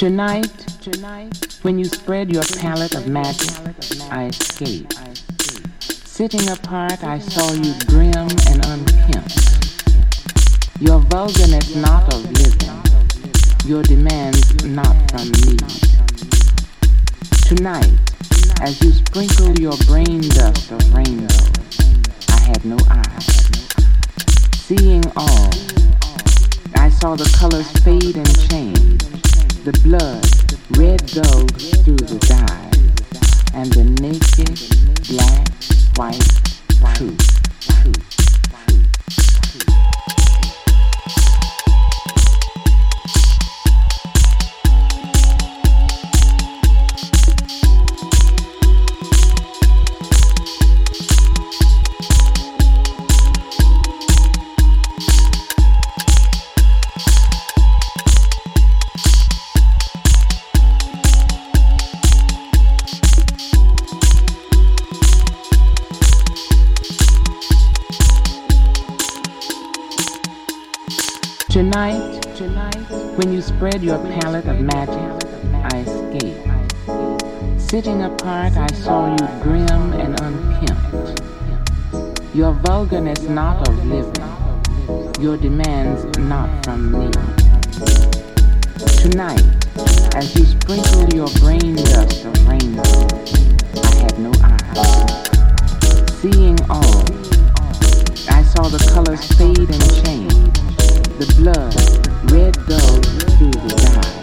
Tonight, tonight, when you spread your palette of magic, I escaped. Sitting apart, I saw you grim and unkempt. Your vulgarness not of living, your demands not from me. Tonight, as you sprinkle your brain dust of rainbow, I had no eyes. Seeing all, I saw the colors fade and change the blood red gold through the dye, and the naked black, white truth. Spread your palette of magic, I escaped. Sitting apart, I saw you grim and unkempt. Your vulgarness not of living, your demands not from me. Tonight, as you sprinkle your brain dust of rainbow, I had no eyes. Seeing all, I saw the colors fade and change the blood, red gold through the dye,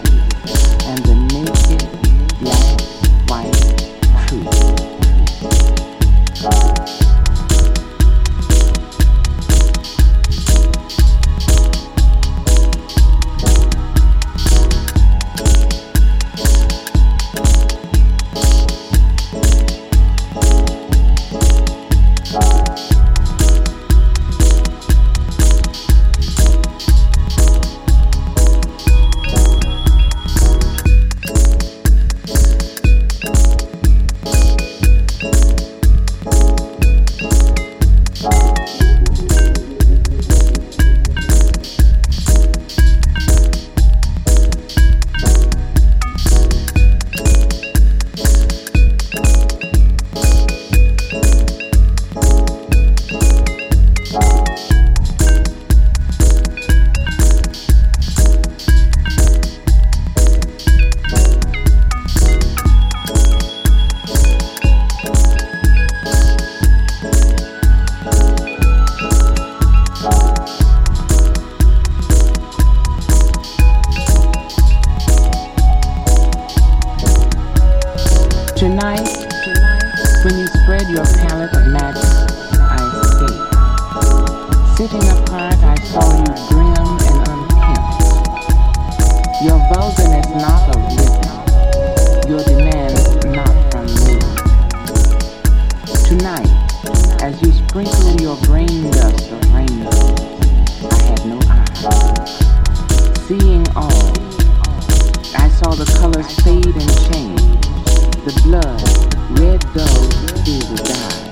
gold through the dye,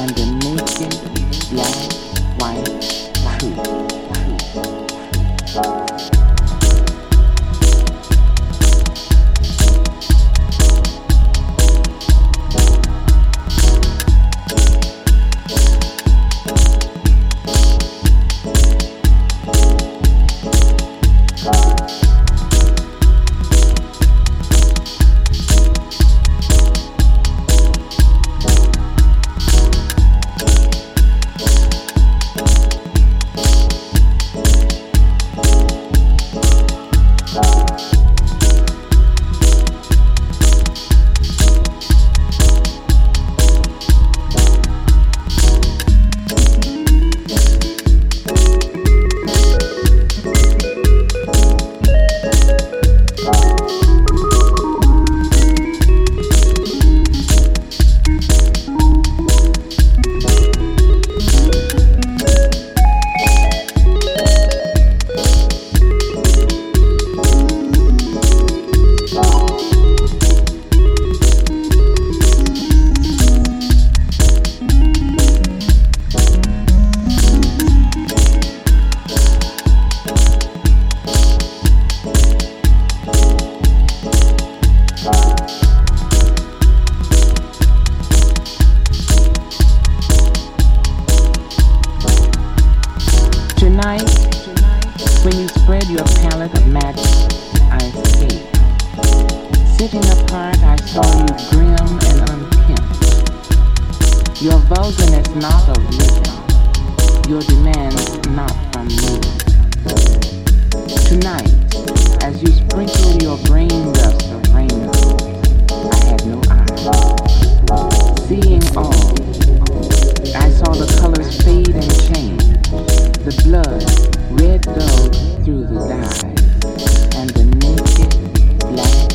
and the naked, black, Your vulgarness not of living, your demands not from me. Tonight, as you sprinkle your brain dust of rainbow, I had no eyes. Seeing all, I saw the colors fade and change, the blood red dulled through the dye, and the naked black,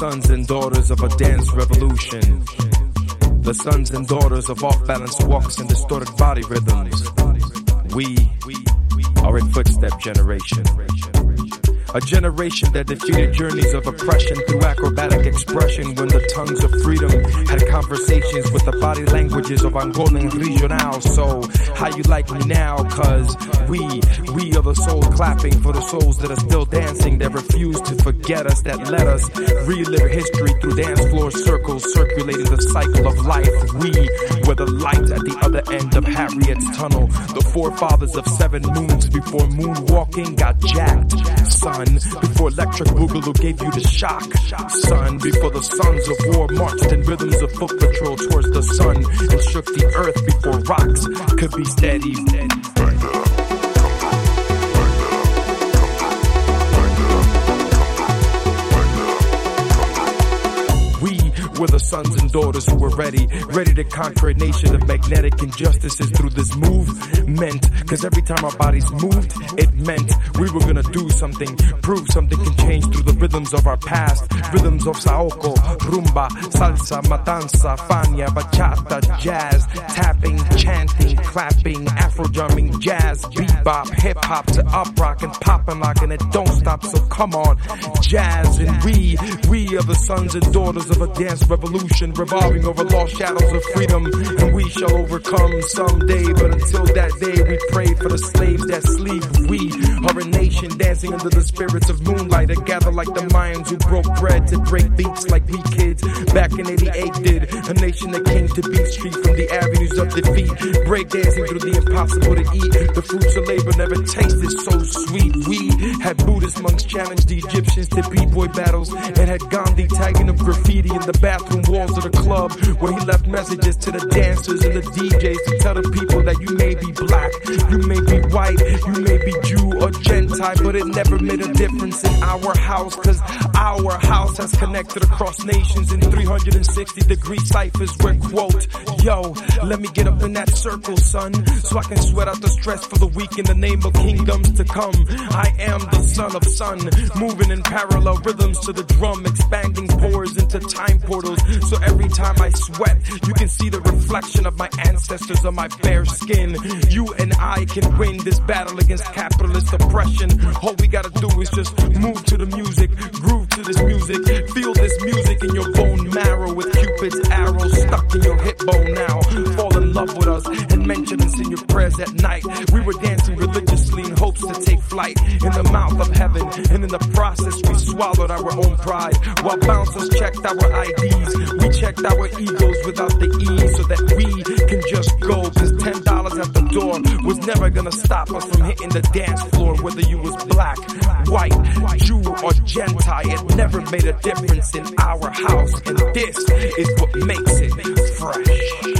sons and daughters of a dance revolution. The sons and daughters of off-balance walks and distorted body rhythms. We are a footstep generation. A generation that defeated journeys of oppression through acrobatic expression when the tongues of freedom had conversations with the body languages of Angolan regional. So, how you like me now? Cause we, we are the souls clapping for the souls that are still dancing, that refuse to forget us, that let us relive history through dance floor circles, circulating the cycle of life. We were the light at the other end of Harriet's tunnel, the forefathers of seven moons before moonwalking got jacked. Son, before electric boogaloo gave you the shock. Son, before the sons of war marched in rhythms of foot patrol towards the sun and shook the earth before rocks could be steady. We're the sons and daughters who were ready, ready to conquer a nation of magnetic injustices through this movement. Cause every time our bodies moved, it meant we were gonna do something, prove something can change through the rhythms of our past. Rhythms of saoko, rumba, salsa, matanza, fania, bachata, jazz, tapping, chanting, clapping, afro drumming, jazz, bebop, hip hop to up rock and pop and lock and it don't stop. So come on, jazz and we, we are the sons and daughters of a dance revolution revolving over lost shadows of freedom. And we shall overcome someday but until that day we pray for the slaves that sleep. We are a nation dancing under the spirits of moonlight that gather like the Mayans who broke bread to break beats like we kids back in 88 did. A nation that came to beat street from the avenues of defeat. Break dancing through the impossible to eat. The fruits of labor never tasted so sweet. We had Buddhist monks challenge the Egyptians to b-boy battles and had Gandhi tagging up graffiti in the bathroom walls of the club where he left messages to the dancers and the DJs to tell the people that you may be black, you may be white, you may be Jew or Gentile, but it never made a difference in our house cause our house has connected across nations in 360 degree ciphers where quote, yo, let me get up in that circle, son, so I can sweat out the stress for the week in the name of kingdoms to come. I am the son of sun, moving in parallel rhythms to the drum, expanding pores into time portals. So every time I sweat, you can see the reflection of my ancestors on my bare skin. You and I can win this battle against capitalist oppression. All we gotta do is just move to the music, groove to this music, feel this music in your bone marrow with Cupid's arrow stuck in your hip bone now in love with us and mention us in your prayers at night. We were dancing religiously in hopes to take flight in the mouth of heaven, and in the process, we swallowed our own pride while bouncers checked our IDs. We checked our egos without the E so that we can just go. Cause ten dollars at the door was never gonna stop us from hitting the dance floor, whether you was black, white, Jew, or Gentile. It never made a difference in our house, and this is what makes it fresh.